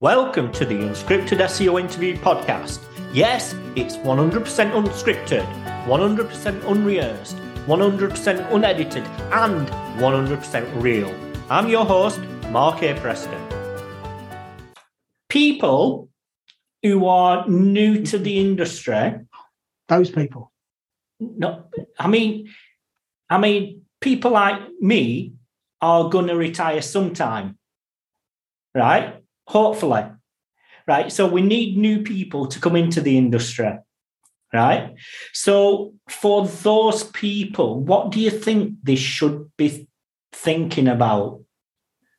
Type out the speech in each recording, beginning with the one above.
Welcome to the Unscripted SEO Interview Podcast. Yes, it's 100% unscripted, 100% unrehearsed, 100% unedited, and 100% real. I'm your host, Mark A. Preston. People who are new to the industry, Those people. no, I mean, I mean, people like me are going to retire sometime, right? Hopefully, right? So we need new people to come into the industry, right? So for those people, what do you think they should be thinking about?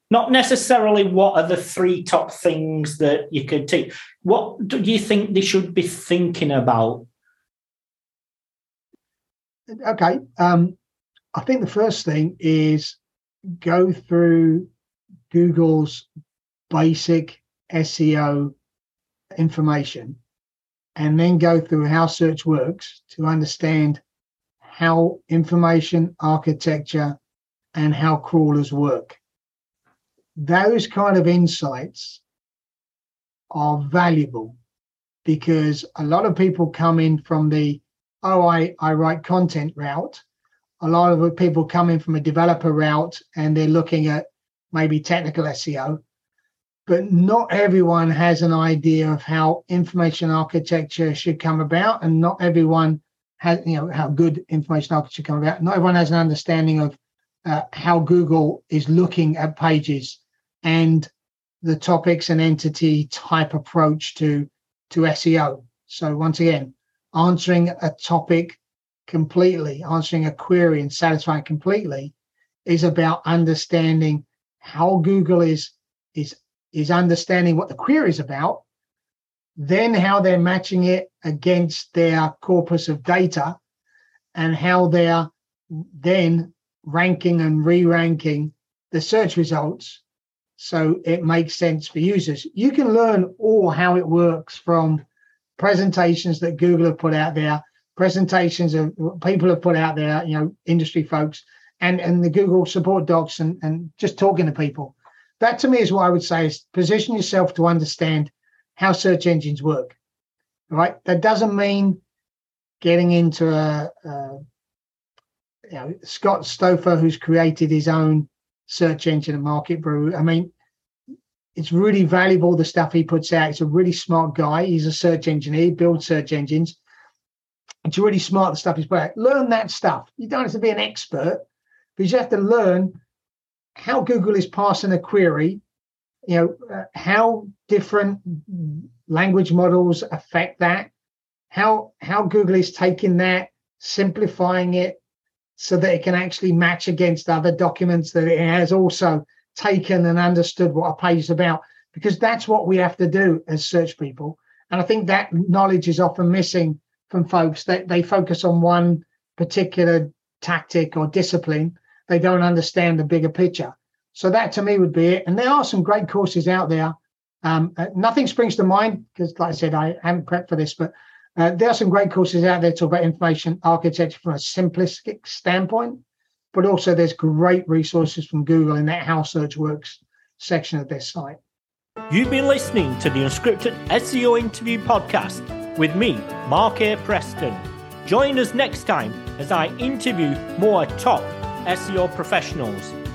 Not necessarily what are the three top things that you could take. What do you think they should be thinking about? Okay. Um, I think the first thing is go through Google's basic SEO information and then go through how search works to understand how information architecture and how crawlers work. Those kind of insights are valuable because a lot of people come in from the oh I, I write content route a lot of people come in from a developer route and they're looking at maybe technical seo but not everyone has an idea of how information architecture should come about and not everyone has you know how good information architecture come about. Not everyone has an understanding of uh, how google is looking at pages and the topics and entity type approach to to seo so once again answering a topic completely, answering a query and satisfying completely, is about understanding how Google is is is understanding what the query is about, then how they're matching it against their corpus of data, and how they're then ranking and re-ranking the search results so it makes sense for users. You can learn all how it works from presentations that Google have put out there presentations of people have put out there, you know, industry folks, and and the Google support docs, and and just talking to people. That to me is what I would say is position yourself to understand how search engines work. Right, that doesn't mean getting into a, a you know Scott Stouffer, who's created his own search engine and market brew. I mean, it's really valuable the stuff he puts out. He's a really smart guy. He's a search engineer, he builds search engines it's really smart the stuff he's put out. Learn that stuff. You don't have to be an expert, but you have to learn how Google is parsing a query. You know uh, how different language models affect that. How how Google is taking that, simplifying it, so that it can actually match against other documents that it has also taken and understood what a page is about. Because that's what we have to do as search people. And I think that knowledge is often missing from folks that they focus on one particular tactic or discipline. They don't understand the bigger picture. So that to me would be it. And there are some great courses out there. Um, uh, nothing springs to mind because, like I said, I haven't prepped for this, but uh, there are some great courses out there to talk about information architecture from a simplistic standpoint. But also, there's great resources from Google in that How Search Works section of their site. You've been listening to the Unscripted SEO Interview Podcast with me, Mark A. Preston. Join us next time as I interview more top SEO professionals.